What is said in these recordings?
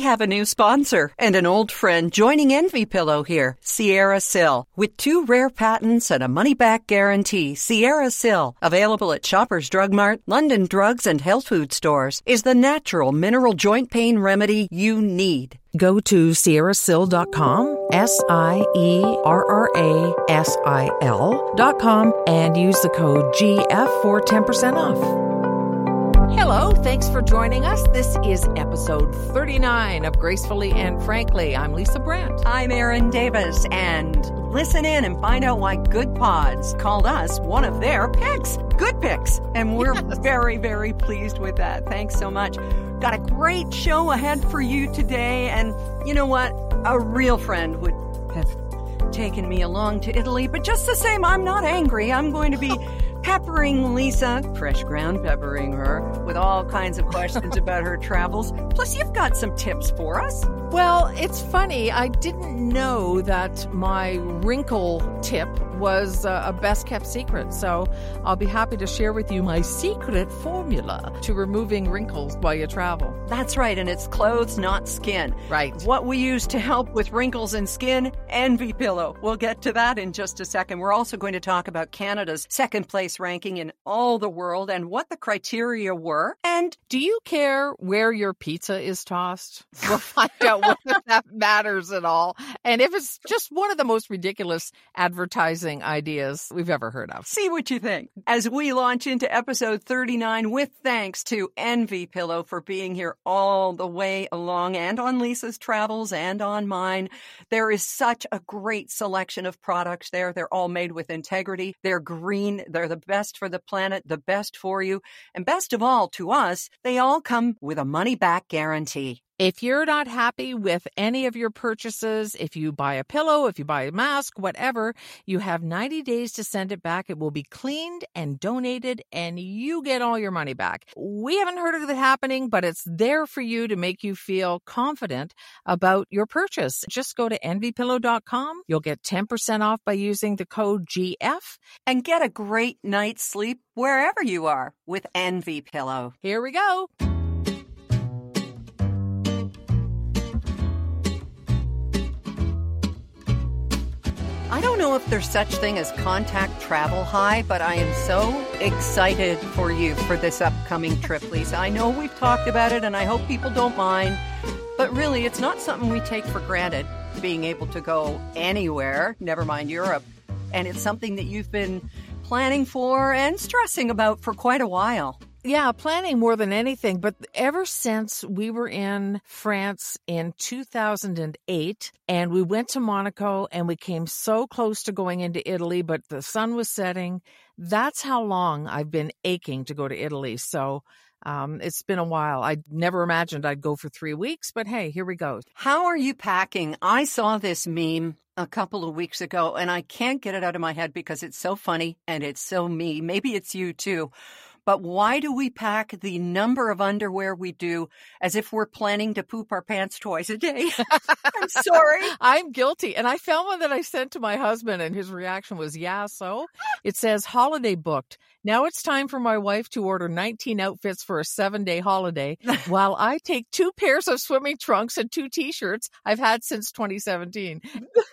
We have a new sponsor and an old friend joining Envy Pillow here, SierraSil. With two rare patents and a money back guarantee, SierraSil, available at Shoppers Drug Mart, London Drugs, and Health Food stores, is the natural mineral joint pain remedy you need. Go to sierrasil.com, S I E R R A S I L.com, and use the code GF for 10% off. Hello, thanks for joining us. This is episode 39 of Gracefully and Frankly. I'm Lisa Brandt. I'm Erin Davis, and listen in and find out why Goodpods called us one of their picks. Good picks. And we're yes. very, very pleased with that. Thanks so much. Got a great show ahead for you today. And you know what? A real friend would have taken me along to Italy, but just the same, I'm not angry. I'm going to be peppering Lisa, fresh ground peppering her, with all kinds of questions about her travels. Plus, you've got some tips for us. Well, it's funny. I didn't know that my wrinkle tip was uh, a best kept secret. So I'll be happy to share with you my secret formula to removing wrinkles while you travel. That's right. And it's clothes, not skin. Right. What we use to help with wrinkles and skin, Envy Pillow. We'll get to that in just a second. We're also going to talk about Canada's second place ranking in all the world and what the criteria were. And do you care where your pizza is tossed? We'll find out whether that matters at all. And if it's just one of the most ridiculous advertising ideas we've ever heard of. See what you think. As we launch into episode 39 with thanks to Envy Pillow for being here all the way along and on Lisa's travels and on mine. There is such a great selection of products there. They're all made with integrity. They're green. They're the best for the planet, the best for you. And best of all to us, they all come with a money back guarantee. If you're not happy with any of your purchases, if you buy a pillow, if you buy a mask, whatever, you have 90 days to send it back. It will be cleaned and donated and you get all your money back. We haven't heard of it happening, but it's there for you to make you feel confident about your purchase. Just go to envypillow.com. You'll get 10% off by using the code GF and get a great night's sleep wherever you are with Envy Pillow. Here we go. Know if there's such thing as contact travel high, but I am so excited for you for this upcoming trip, Lisa. I know we've talked about it and I hope people don't mind, but really it's not something we take for granted being able to go anywhere, never mind Europe. And it's something that you've been planning for and stressing about for quite a while. Yeah, planning more than anything. But ever since we were in France in 2008 and we went to Monaco and we came so close to going into Italy, but the sun was setting, that's how long I've been aching to go to Italy. So, um, it's been a while. I never imagined I'd go for three weeks, but hey, here we go. How are you packing? I saw this meme a couple of weeks ago and I can't get it out of my head because it's so funny and it's so me. Maybe it's you too but why do we pack the number of underwear we do as if we're planning to poop our pants twice a day? I'm sorry. I'm guilty. And I found one that I sent to my husband, and his reaction was, Yeah, so it says holiday booked. Now it's time for my wife to order 19 outfits for a seven day holiday while I take two pairs of swimming trunks and two t shirts I've had since 2017.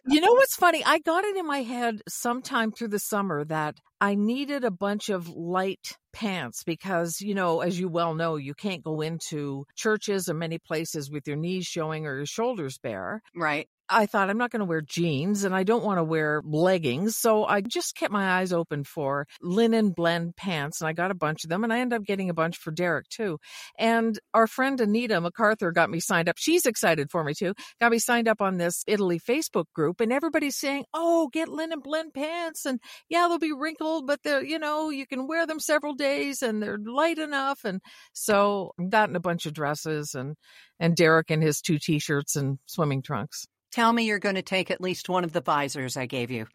you know what's funny? I got it in my head sometime through the summer that I needed a bunch of light pants because, you know, as you well know, you can't go into churches or many places with your knees showing or your shoulders bare. Right. I thought I'm not going to wear jeans and I don't want to wear leggings. So I just kept my eyes open for linen blend pants and I got a bunch of them and I ended up getting a bunch for Derek too. And our friend Anita MacArthur got me signed up. She's excited for me too. Got me signed up on this Italy Facebook group and everybody's saying, Oh, get linen blend pants. And yeah, they'll be wrinkled, but they're, you know, you can wear them several days and they're light enough. And so I've gotten a bunch of dresses and, and Derek and his two t-shirts and swimming trunks. Tell me you're going to take at least one of the visors I gave you.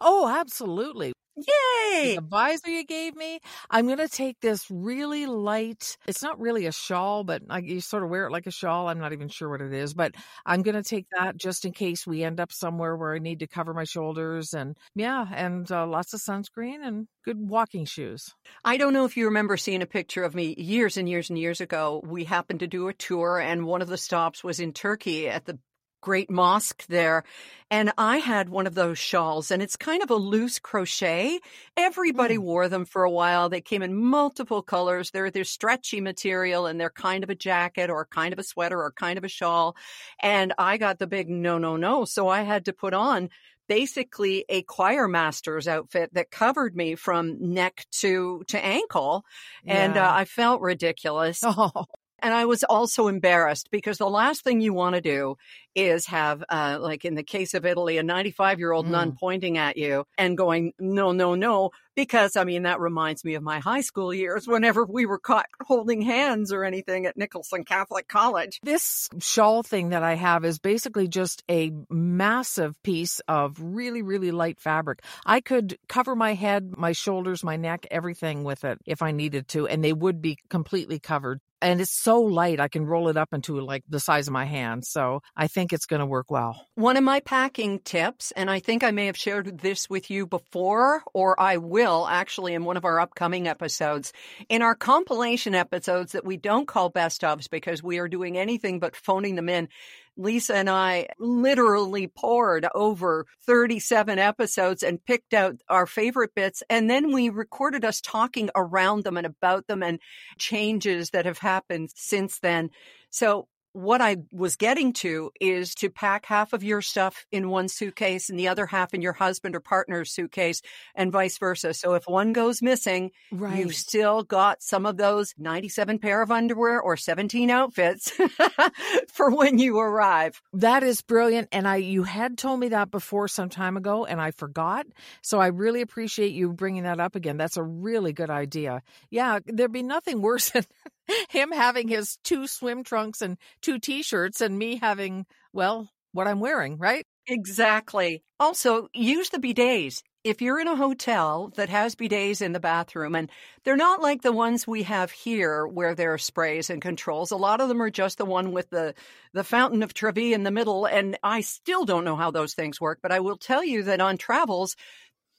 Oh, absolutely. Yay! The visor you gave me. I'm going to take this really light. It's not really a shawl, but I, you sort of wear it like a shawl. I'm not even sure what it is, but I'm going to take that just in case we end up somewhere where I need to cover my shoulders and yeah, and uh, lots of sunscreen and good walking shoes. I don't know if you remember seeing a picture of me years and years and years ago. We happened to do a tour and one of the stops was in Turkey at the great mosque there. And I had one of those shawls and it's kind of a loose crochet. Everybody mm. wore them for a while. They came in multiple colors. They're, they're stretchy material and they're kind of a jacket or kind of a sweater or kind of a shawl. And I got the big no, no, no. So I had to put on basically a choir master's outfit that covered me from neck to to ankle and uh, I felt ridiculous. Oh. And I was also embarrassed because the last thing you want to do is have, uh, like in the case of Italy, a 95 year old mm. nun pointing at you and going, no, no, no. Because I mean, that reminds me of my high school years whenever we were caught holding hands or anything at Nicholson Catholic College. This shawl thing that I have is basically just a massive piece of really, really light fabric. I could cover my head, my shoulders, my neck, everything with it if I needed to, and they would be completely covered and it's so light I can roll it up into like the size of my hand. So I think it's going to work well. One of my packing tips, and I think I may have shared this with you before, or I will actually in one of our upcoming episodes. In our compilation episodes that we don't call best ofs because we are doing anything but phoning them in, Lisa and I literally poured over 37 episodes and picked out our favorite bits. And then we recorded us talking around them and about them and changes that have happened since then. So what I was getting to is to pack half of your stuff in one suitcase and the other half in your husband or partner's suitcase and vice versa. So if one goes missing, right. you've still got some of those 97 pair of underwear or 17 outfits for when you arrive. That is brilliant. And I, you had told me that before some time ago and I forgot. So I really appreciate you bringing that up again. That's a really good idea. Yeah. There'd be nothing worse than him having his two swim trunks and two t-shirts and me having, well, what I'm wearing, right? Exactly. Also, use the bidets. If you're in a hotel that has bidets in the bathroom, and they're not like the ones we have here where there are sprays and controls, a lot of them are just the one with the, the fountain of Trevi in the middle. And I still don't know how those things work, but I will tell you that on travels,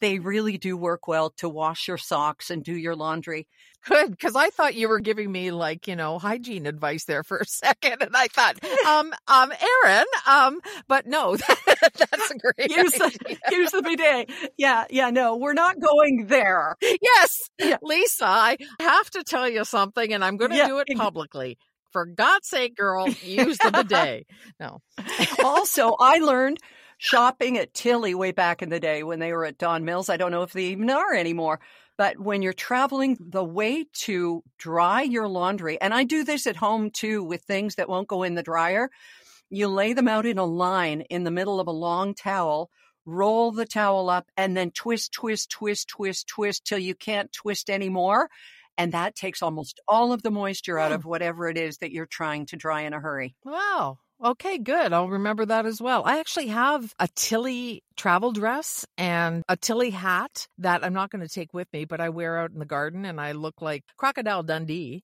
they really do work well to wash your socks and do your laundry. Good, because I thought you were giving me like you know hygiene advice there for a second, and I thought, um, um, Erin, um, but no, that's a great. use the use the bidet. Yeah, yeah, no, we're not going there. Yes, yeah. Lisa, I have to tell you something, and I'm going to yeah. do it publicly for God's sake, girl, use the bidet. No. also, I learned shopping at Tilley way back in the day when they were at Don Mills. I don't know if they even are anymore. But when you're traveling, the way to dry your laundry, and I do this at home too with things that won't go in the dryer, you lay them out in a line in the middle of a long towel, roll the towel up, and then twist, twist, twist, twist, twist till you can't twist anymore. And that takes almost all of the moisture out hmm. of whatever it is that you're trying to dry in a hurry. Wow. Okay, good. I'll remember that as well. I actually have a Tilley travel dress and a Tilley hat that I'm not going to take with me, but I wear out in the garden and I look like Crocodile Dundee.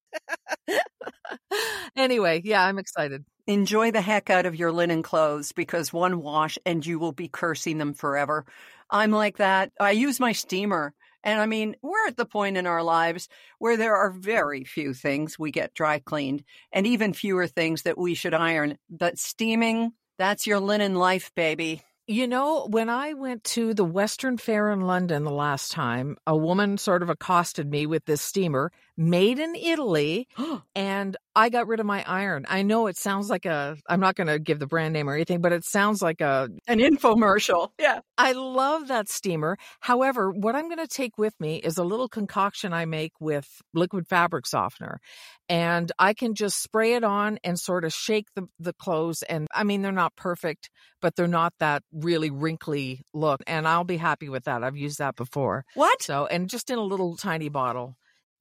anyway, yeah, I'm excited. Enjoy the heck out of your linen clothes because one wash and you will be cursing them forever. I'm like that. I use my steamer and I mean, we're at the point in our lives where there are very few things we get dry cleaned and even fewer things that we should iron. But steaming, that's your linen life, baby. You know, when I went to the Western Fair in London the last time, a woman sort of accosted me with this steamer made in Italy and I got rid of my iron. I know it sounds like a, I'm not going to give the brand name or anything, but it sounds like a, an infomercial. Yeah. I love that steamer. However, what I'm going to take with me is a little concoction I make with liquid fabric softener. And I can just spray it on and sort of shake the, the clothes. And I mean, they're not perfect, but they're not that really wrinkly look. And I'll be happy with that. I've used that before. What? So, and just in a little tiny bottle.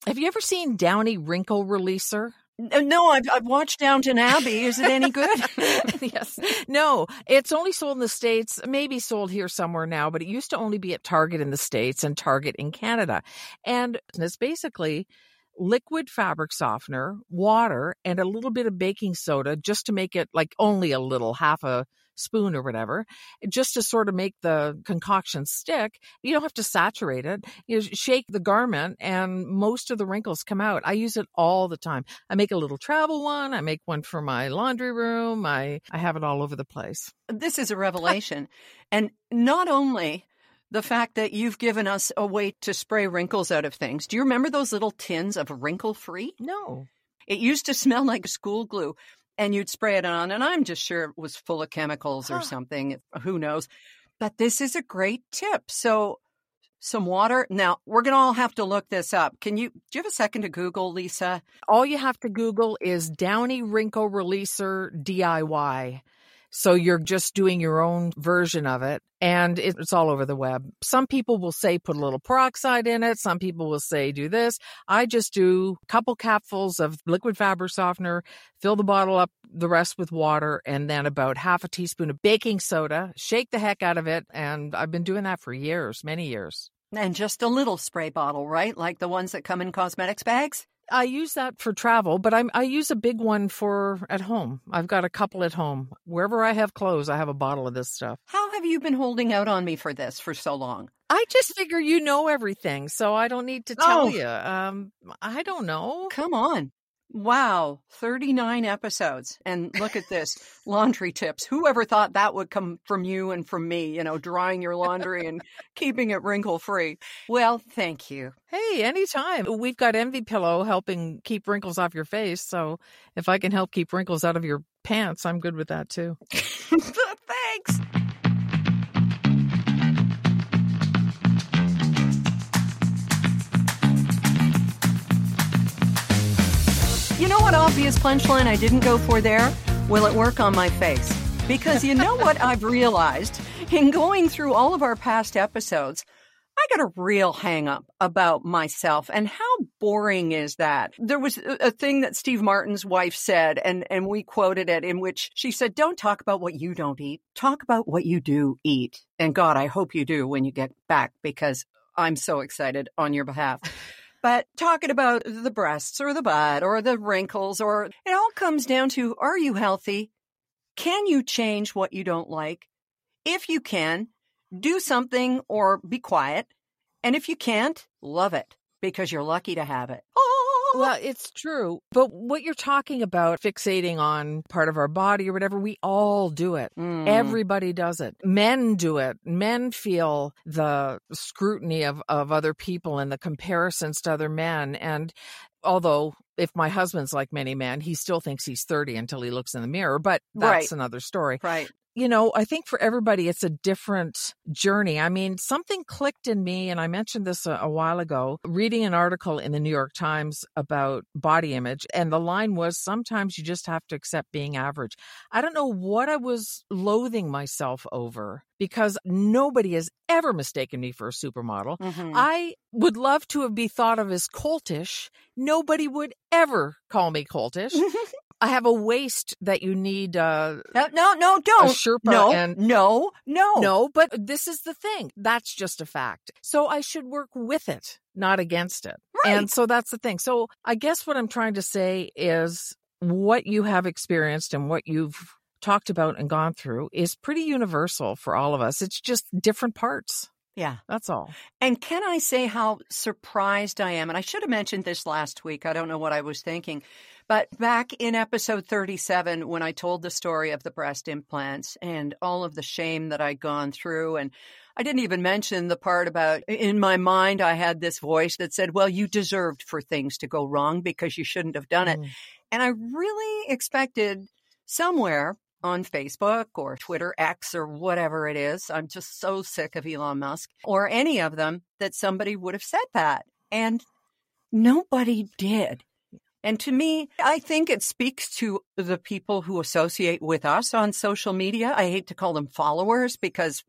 Have you ever seen Downy Wrinkle Releaser? No, I've, I've watched Downton Abbey. Is it any good? yes. No, it's only sold in the States, maybe sold here somewhere now, but it used to only be at Target in the States and Target in Canada. And it's basically liquid fabric softener, water, and a little bit of baking soda just to make it like only a little, half a spoon or whatever, just to sort of make the concoction stick. You don't have to saturate it. You shake the garment and most of the wrinkles come out. I use it all the time. I make a little travel one. I make one for my laundry room. I, I have it all over the place. This is a revelation. and not only the fact that you've given us a way to spray wrinkles out of things. Do you remember those little tins of wrinkle free? No. It used to smell like school glue and you'd spray it on, and I'm just sure it was full of chemicals or something. Who knows? But this is a great tip. So, some water. Now, we're going to all have to look this up. Can you, do you have a second to Google, Lisa? All you have to Google is Downy Wrinkle Releaser DIY. So you're just doing your own version of it and it's all over the web. Some people will say put a little peroxide in it. Some people will say do this. I just do a couple capfuls of liquid fabric softener, fill the bottle up, the rest with water, and then about half a teaspoon of baking soda, shake the heck out of it. And I've been doing that for years, many years. And just a little spray bottle, right? Like the ones that come in cosmetics bags? I use that for travel, but I'm, I use a big one for at home. I've got a couple at home. Wherever I have clothes, I have a bottle of this stuff. How have you been holding out on me for this for so long? I just figure you know everything, so I don't need to tell oh. you. Um, I don't know. Come on. Wow, 39 episodes. And look at this laundry tips. Whoever thought that would come from you and from me, you know, drying your laundry and keeping it wrinkle free. Well, thank you. Hey, anytime. We've got Envy Pillow helping keep wrinkles off your face. So if I can help keep wrinkles out of your pants, I'm good with that too. Thanks. You know what obvious punchline I didn't go for there? Will it work on my face? Because you know what I've realized in going through all of our past episodes? I got a real hang up about myself and how boring is that? There was a thing that Steve Martin's wife said and, and we quoted it in which she said, don't talk about what you don't eat. Talk about what you do eat. And God, I hope you do when you get back because I'm so excited on your behalf. But talking about the breasts or the butt or the wrinkles, or it all comes down to are you healthy? Can you change what you don't like? If you can, do something or be quiet. And if you can't, love it because you're lucky to have it. Oh, well, it's true. But what you're talking about, fixating on part of our body or whatever, we all do it. Mm. Everybody does it. Men do it. Men feel the scrutiny of, of other people and the comparisons to other men. And although if my husband's like many men, he still thinks he's 30 until he looks in the mirror, but that's right. another story. Right you know, I think for everybody, it's a different journey. I mean, something clicked in me, and I mentioned this a, a, while ago, reading an article in the New York Times about body image. And the line was sometimes you just have to accept being average. I don't know what I was loathing myself over because nobody has ever mistaken me for a supermodel. Mm-hmm. I would love to have be thought of as cultish. Nobody would ever call me coltish. I have a waist that you need. Uh, no, no, no, don't. A Sherpa no, and no, no, no. But this is the thing. That's just a fact. So I should work with it, not against it. Right. And so that's the thing. So I guess what I'm trying to say is what you have experienced and what you've talked about and gone through is pretty universal for all of us. It's just different parts. Yeah. That's all. And can I say how surprised I am? And I should have mentioned this last week. I don't know what I was thinking. But back in episode 37, when I told the story of the breast implants and all of the shame that I'd gone through, and I didn't even mention the part about in my mind, I had this voice that said, Well, you deserved for things to go wrong because you shouldn't have done it. Mm. And I really expected somewhere on Facebook or Twitter X or whatever it is. I'm just so sick of Elon Musk or any of them that somebody would have said that. And nobody did. And to me, I think it speaks to the people who associate with us on social media. I hate to call them followers because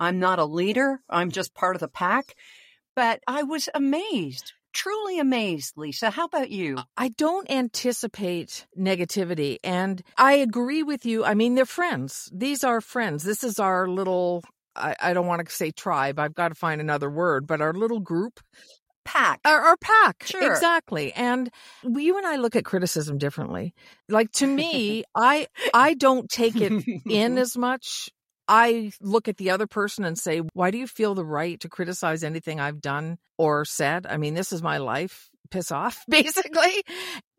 I'm not a leader. I'm just part of the pack. But I was amazed truly amazed, Lisa. How about you? I don't anticipate negativity. And I agree with you. I mean, they're friends. These are friends. This is our little, I, I don't want to say tribe. I've got to find another word, but our little group Pack. our, our pack Sure. exactly and we- you and i look at criticism differently like to me i i don't take it in as much i look at the other person and say why do you feel the right to criticize anything i've done or said? I mean this is my life. Piss off basically.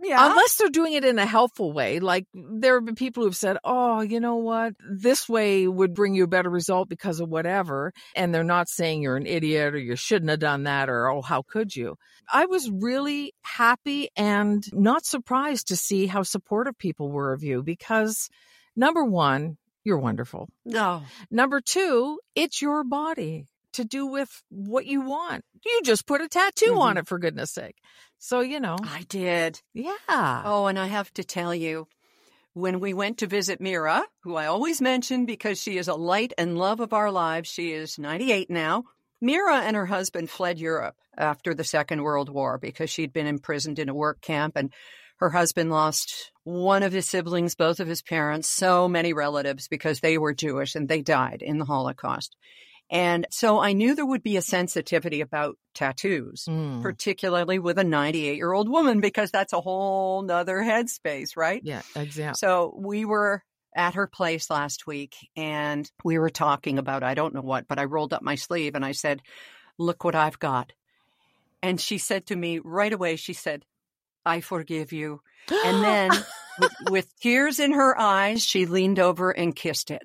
Yeah. unless they're doing it in a helpful way like there have been people who've said oh you know what? This way would bring you a better result because of whatever and they're not saying you're an idiot or you shouldn't have done that or oh how could you? I was really happy and not surprised to see how supportive people were of you because number one you're wonderful no. number two it's your body to do with what you want you just put a tattoo on Mhm. it for goodness sake so you know I did. yeah Oh, and I have to tell you, when we went to visit Mira, who I always mention because she is a light and love of our lives, she is 98 now. Mira and her husband fled Europe after the Second World War because she'd been imprisoned in a work camp and her husband lost one of his siblings, both of his parents, so many relatives because they were Jewish and they died in the Holocaust. And so I knew there would be a sensitivity about tattoos Mm. particularly with a 98 year old woman, because that's a whole nother headspace, right? Yeah, exactly. So we were at her place last week and we were talking about, I don't know what, but I rolled up my sleeve and I said, Look what I've got. And she said to me right away, She said, I forgive you. And then with, with tears in her eyes, she leaned over and kissed it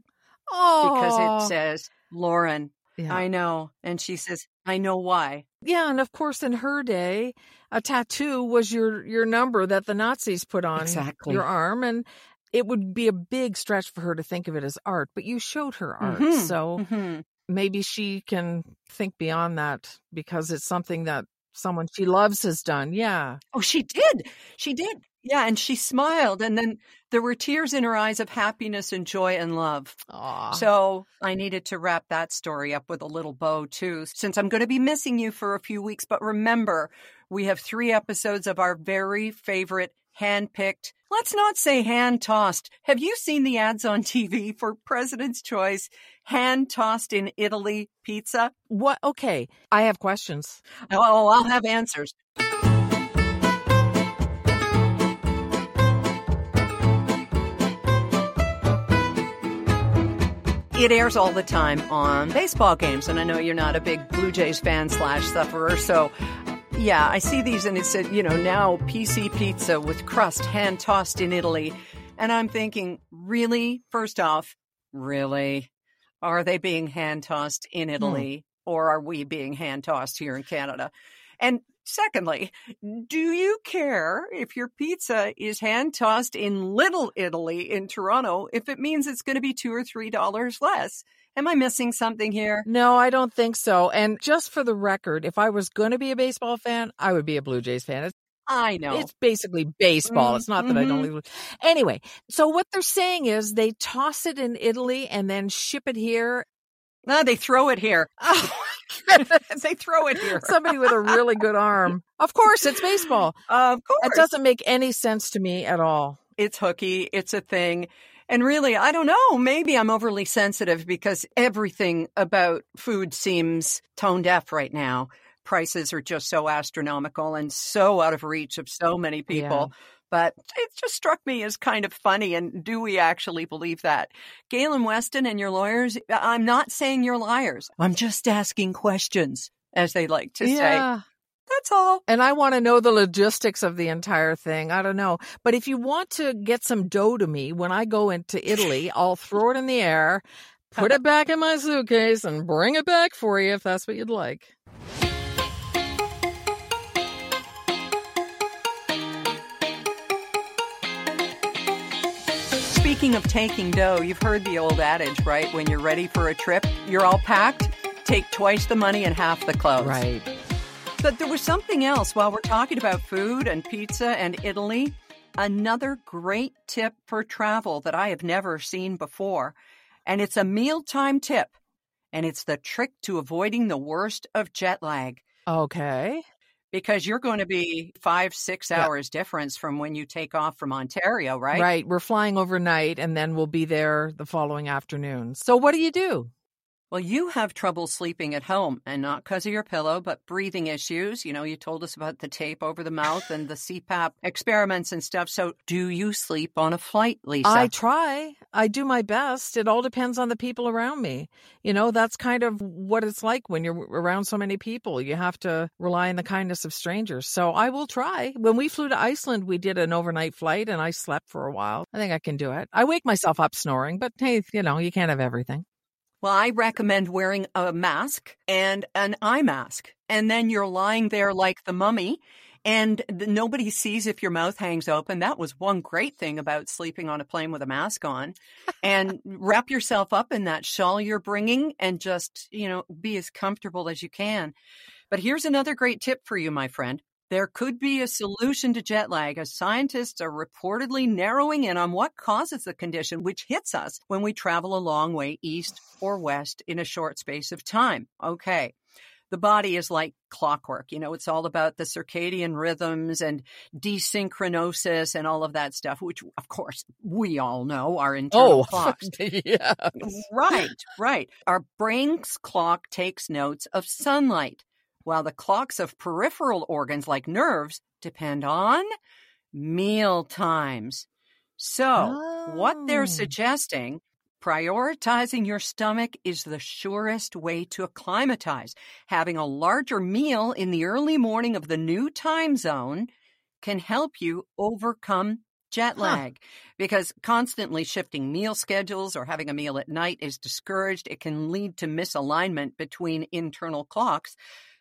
Oh. because it says, Lauren, yeah. I know. And she says, I know why. yeah, and of course, in her day, a tattoo was your your number that the Nazis put on Exactly. your arm, and it would be a big stretch for her to think of it as art. But you showed her art, Mhm. so Mhm. maybe she can think beyond that because it's something that someone she loves has done. Yeah. Oh, she did. She did. Yeah, and she smiled, and then there were tears in her eyes of happiness and joy and love. Aw. So I needed to wrap that story up with a little bow, too, since I'm going to be missing you for a few weeks. But remember, we have three episodes of our very favorite hand-picked, let's not say hand-tossed. Have you seen the ads on TV for President's Choice hand-tossed in Italy pizza? what? Okay, I have questions. Oh, I'll have answers. It airs all the time on baseball games, and I know you're not a big Blue Jays fan slash sufferer, so yeah, I see these and it said, you know, now PC pizza with crust hand tossed in Italy. And I'm thinking, really? First off, really? Are they being hand tossed in hmm. Italy or are we being hand tossed here in Canada? And secondly, do you care if your pizza is hand tossed in Little Italy in Toronto if it means it's going to be two or three dollars less? Am I missing something here? No, I don't think so. And just for the record, if I was going to be a baseball fan, I would be a Blue Jays fan. It's, I know. it's basically baseball. Mm, it's not that I don't. mhm. Leave. Anyway, so what they're saying is they toss it in Italy and then ship it here. No, they throw it here. they throw it here. Somebody with a really good arm. Of course, it's baseball. Of course. It doesn't make any sense to me at all. it's hooky, it's a thing. And really, I don't know, maybe I'm overly sensitive because everything about food seems tone deaf right now. Prices are just so astronomical and so out of reach of so many people. But it just struck me as kind of funny. And do we actually believe that? Galen Weston and your lawyers, I'm not saying you're liars. I'm just asking questions, as they like to say. That's all. And I want to know the logistics of the entire thing. I don't know. But if you want to get some dough to me when I go into Italy, I'll throw it in the air, put it back in my suitcase, and bring it back for you if that's what you'd like. Speaking of taking dough, you've heard the old adage, right? When you're ready for a trip, you're all packed, take twice the money and half the clothes. Right. But there was something else while we're talking about food and pizza and Italy. Another great tip for travel that I have never seen before. And it's a mealtime tip. And it's the trick to avoiding the worst of jet lag. Okay. because you're going to be five, six Yeah. hours difference from when you take off from Ontario, right? Right. We're flying overnight and then we'll be there the following afternoon. So what do you do? Well, you have trouble sleeping at home, and not because of your pillow, but breathing issues. You know, you told us about the tape over the mouth and the CPAP experiments and stuff. So, do you sleep on a flight, Lisa? I try. I do my best. It all depends on the people around me. You know, that's kind of what it's like when you're around so many people. You have to rely on the kindness of strangers. So I will try. When we flew to Iceland, we did an overnight flight and I slept for a while. I think I can do it. I wake myself up snoring, but hey, you know, you can't have everything. Well, I recommend wearing a mask and an eye mask. And then you're lying there like the mummy and nobody sees if your mouth hangs open. That was one great thing about sleeping on a plane with a mask on. and wrap yourself up in that shawl you're bringing and just, you know, be as comfortable as you can. But here's another great tip for you, my friend. There could be a solution to jet lag as scientists are reportedly narrowing in on what causes the condition, which hits us when we travel a long way east or west in a short space of time. Okay. The body is like clockwork. You know, it's all about the circadian rhythms and desynchronosis and all of that stuff, which of course we all know are internal oh, clocks. yeah. Right, right. Our brain's clock takes notes of sunlight, while the clocks of peripheral organs like nerves depend on meal times. So, what they're Oh. suggesting, prioritizing your stomach is the surest way to acclimatize. Having a larger meal in the early morning of the new time zone can help you overcome jet Huh. lag because constantly shifting meal schedules or having a meal at night is discouraged. It can lead to misalignment between internal clocks.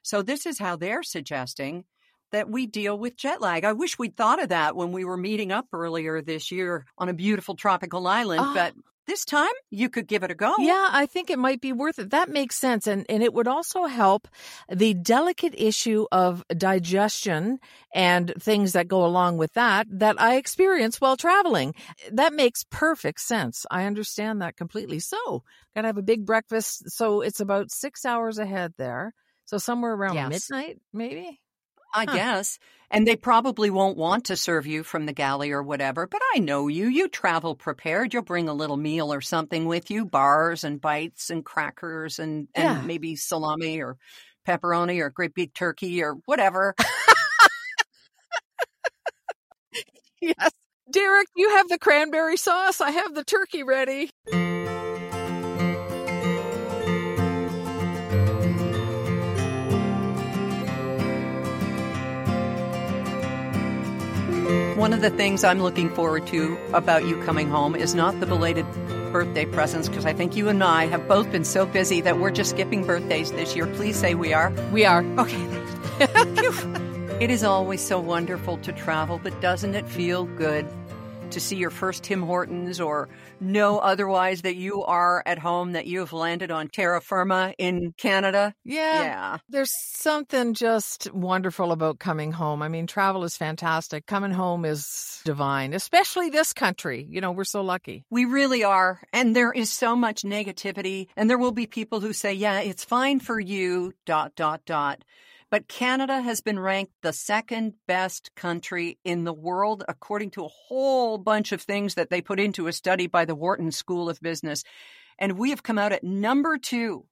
So, this is how they're suggesting that we deal with jet lag. I wish we'd thought of that when we were meeting up earlier this year on a beautiful tropical island, Ah. but this time you could give it a go. Yeah, I think it might be worth it. That makes sense. And, and it would also help the delicate issue of digestion and things that go along with that that I experience while traveling. That makes perfect sense. I understand that completely. So, got to have a big breakfast. So, it's about six hours ahead there. So, somewhere around Yes. midnight, maybe? I Huh. guess. And they probably won't want to serve you from the galley or whatever, but I know you. You travel prepared. You'll bring a little meal or something with you bars and bites and crackers and, and Yeah. maybe salami or pepperoni or great big turkey or whatever. Yes. Derek, you have the cranberry sauce. I have the turkey ready. One of the things I'm looking forward to about you coming home is not the belated birthday presents, because I think you and I have both been so busy that we're just skipping birthdays this year. Please say we are. We are. Okay, thanks. Phew. it is always so wonderful to travel, but doesn't it feel good to see your first Tim Hortons or know otherwise that you are at home, that you have landed on terra firma in Canada? Yeah. Yeah. There's something just wonderful about coming home. I mean, travel is fantastic. Coming home is divine, especially this country. You know, we're so lucky. We really are. And there is so much negativity. And there will be people who say, yeah, it's fine for you, dot, dot, dot. But Canada has been ranked the second best country in the world, according to a whole bunch of things that they put into a study by the Wharton School of Business. And we have come out at number two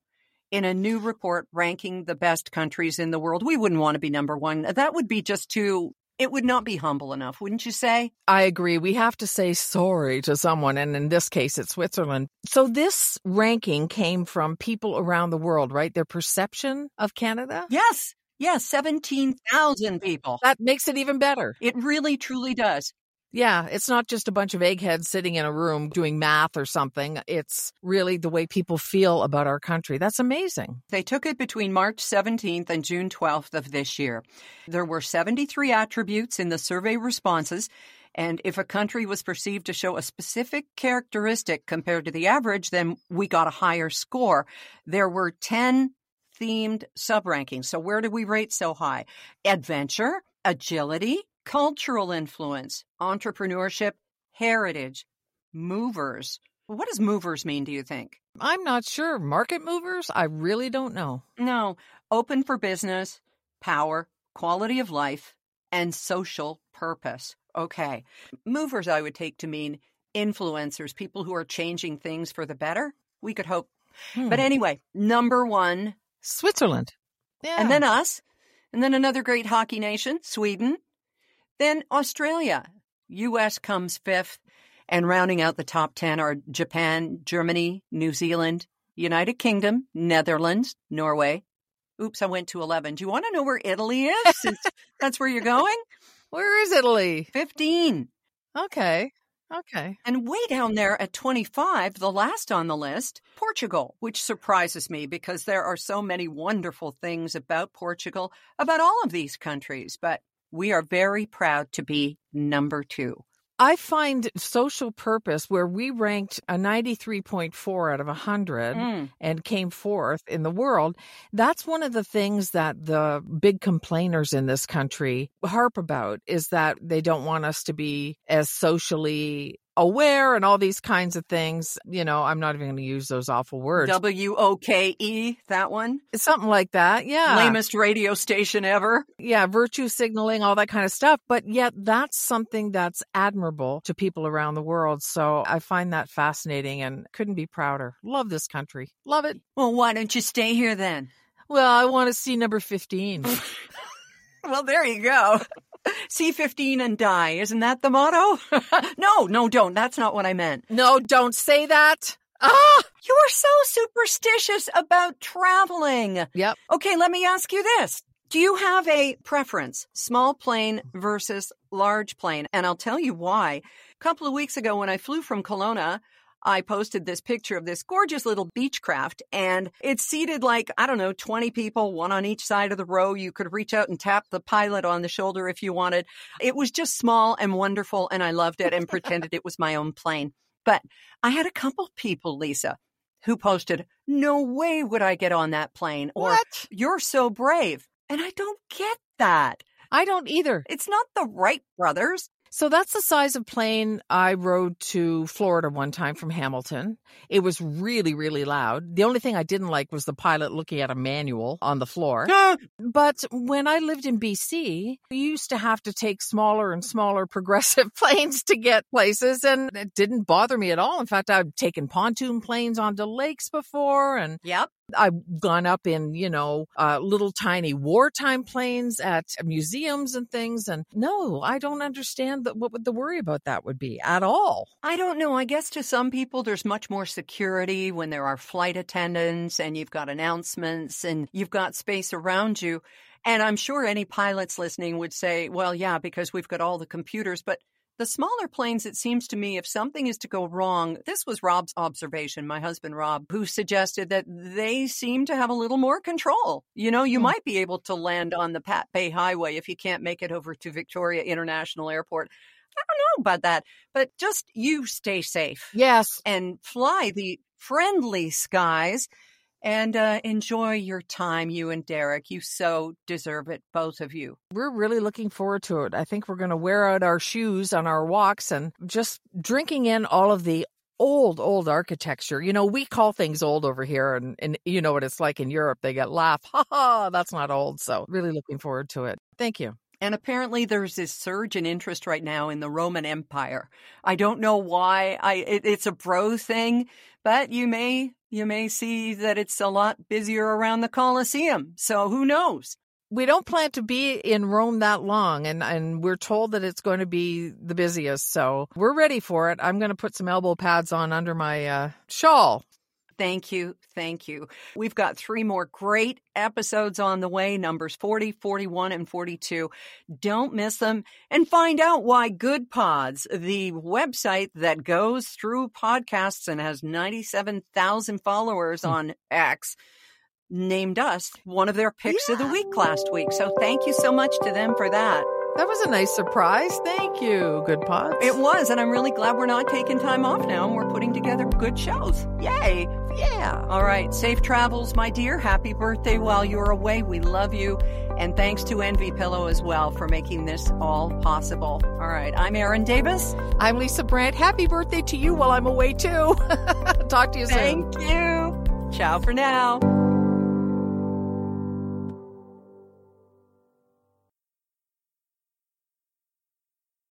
in a new report ranking the best countries in the world. We wouldn't want to be number one. That would be just too, it would not be humble enough, wouldn't you say? I agree. We have to say sorry to someone, and in this case, it's Switzerland. So, this ranking came from people around the world, right? Their perception of Canada. Yes. Yes. 17,000 people. That makes it even better. It really, truly does. Yeah, it's not just a bunch of eggheads sitting in a room doing math or something. It's really the way people feel about our country. That's amazing. They took it between March 17th and June 12th of this year. There were 73 attributes in the survey responses. And if a country was perceived to show a specific characteristic compared to the average, then we got a higher score. There were 10 themed sub rankings. So, where do we rate so high? Adventure, agility, cultural influence, entrepreneurship, heritage, movers. What does movers mean, do you think? I'm not sure. Market movers? I really don't know. No, open for business, power, quality of life, and social purpose. Okay. Movers, I would take to mean influencers, people who are changing things for the better. We could hope. Hmm. But anyway, number one, Switzerland. Yeah. and then us, and then another great hockey nation, Sweden, then Australia. US comes fifth, and rounding out the top 10 are Japan, Germany, New Zealand, United Kingdom, Netherlands, Norway. Oops, I went to 11. Do you want to know where Italy is? Since that's where you're going? where is Italy? 15. Okay. Okay. And way down there at 25, the last on the list, Portugal, which surprises me because there are so many wonderful things about Portugal, about all of these countries. But we are very proud to be number two. I find social purpose where we ranked a 93.4 out of 100 Mm. and came fourth in the world. That's one of the things that the big complainers in this country harp about is that they don't want us to be as socially aware and all these kinds of things. You know, I'm not even going to use those awful words. W O K E, that one. It's something like that. Yeah. Lamest radio station ever. yeah, virtue signaling, all that kind of stuff. But yet, that's something that's admirable to people around the world. So I find that fascinating and couldn't be prouder. Love this country. Love it. Well, why don't you stay here then? Well, I want to see number 15. Well, there you go. C15 and die. Isn't that the motto? no, no, don't. That's not what I meant. no, don't say that. Ah! You are so superstitious about traveling. Yep. Okay, let me ask you this. Do you have a preference, small plane versus large plane? And I'll tell you why. A couple of weeks ago, when I flew from Kelowna, I posted this picture of this gorgeous little Beechcraft, and it seated like, I don't know, 20 people, one on each side of the row. You could reach out and tap the pilot on the shoulder if you wanted. It was just small and wonderful, and I loved it and pretended it was my own plane. But I had a couple people, Lisa, who posted, No way would I get on that plane, or What? You're so brave. And I don't get that. I don't either. It's not the Wright brothers. So that's the size of plane I rode to Florida one time from Hamilton. It was really, really loud. The only thing I didn't like was the pilot looking at a manual on the floor. Ah! But when I lived in BC, we used to have to take smaller and smaller progressive planes to get places, and it didn't bother me at all. In fact, I've taken pontoon planes onto lakes before, and Yep. I've gone up in, you know, uh, little tiny wartime planes at museums and things. And no, I don't understand that what would the worry about that would be at all. I don't know. I guess to some people, there's much more security when there are flight attendants and you've got announcements and you've got space around you. And I'm sure any pilots listening would say, well, yeah, because we've got all the computers. But the smaller planes, it seems to me, if something is to go wrong, this was Rob's observation, my husband Rob, who suggested that they seem to have a little more control. You know, you Hmm. might be able to land on the Pat Bay Highway if you can't make it over to Victoria International Airport. I don't know about that, but just you stay safe Yes. and fly the friendly skies and uh, enjoy your time, you and Derek. You so deserve it, both of you. We're really looking forward to it. I think we're going to wear out our shoes on our walks and just drinking in all of the old, old architecture. You know, we call things old over here, and, and you know what it's like in Europe. They get laugh. Ha ha, that's not old. So, really looking forward to it. Thank you. And apparently, there's this surge in interest right now in the Roman Empire. I don't know why. I it, it's a bro thing, but you may you may see that it's a lot busier around the Colosseum. So who knows? we don't plan to be in Rome that long and and we're told that it's going to be the busiest so we're ready for it I'm going to put some elbow pads on under my uh, shawl Thank you. Thank you. We've got three more great episodes on the way numbers 40, 41, and 42. Don't miss them and find out why Goodpods, the website that goes through podcasts and has 97,000 followers mm. on X, named us one of their picks of the week last week. So thank you so much to them for that. That was a nice surprise thank you Goodpods It was, and I'm really glad we're not taking time off now and we're putting together good shows. Yay! yeah All right. Safe travels, my dear. Happy birthday while you're away. We love you. And thanks to Envy Pillow as well for making this all possible. All right. I'm Erin Davis. I'm Lisa Brandt happy birthday to you while I'm away too talk to you soon Thank you. Ciao for now.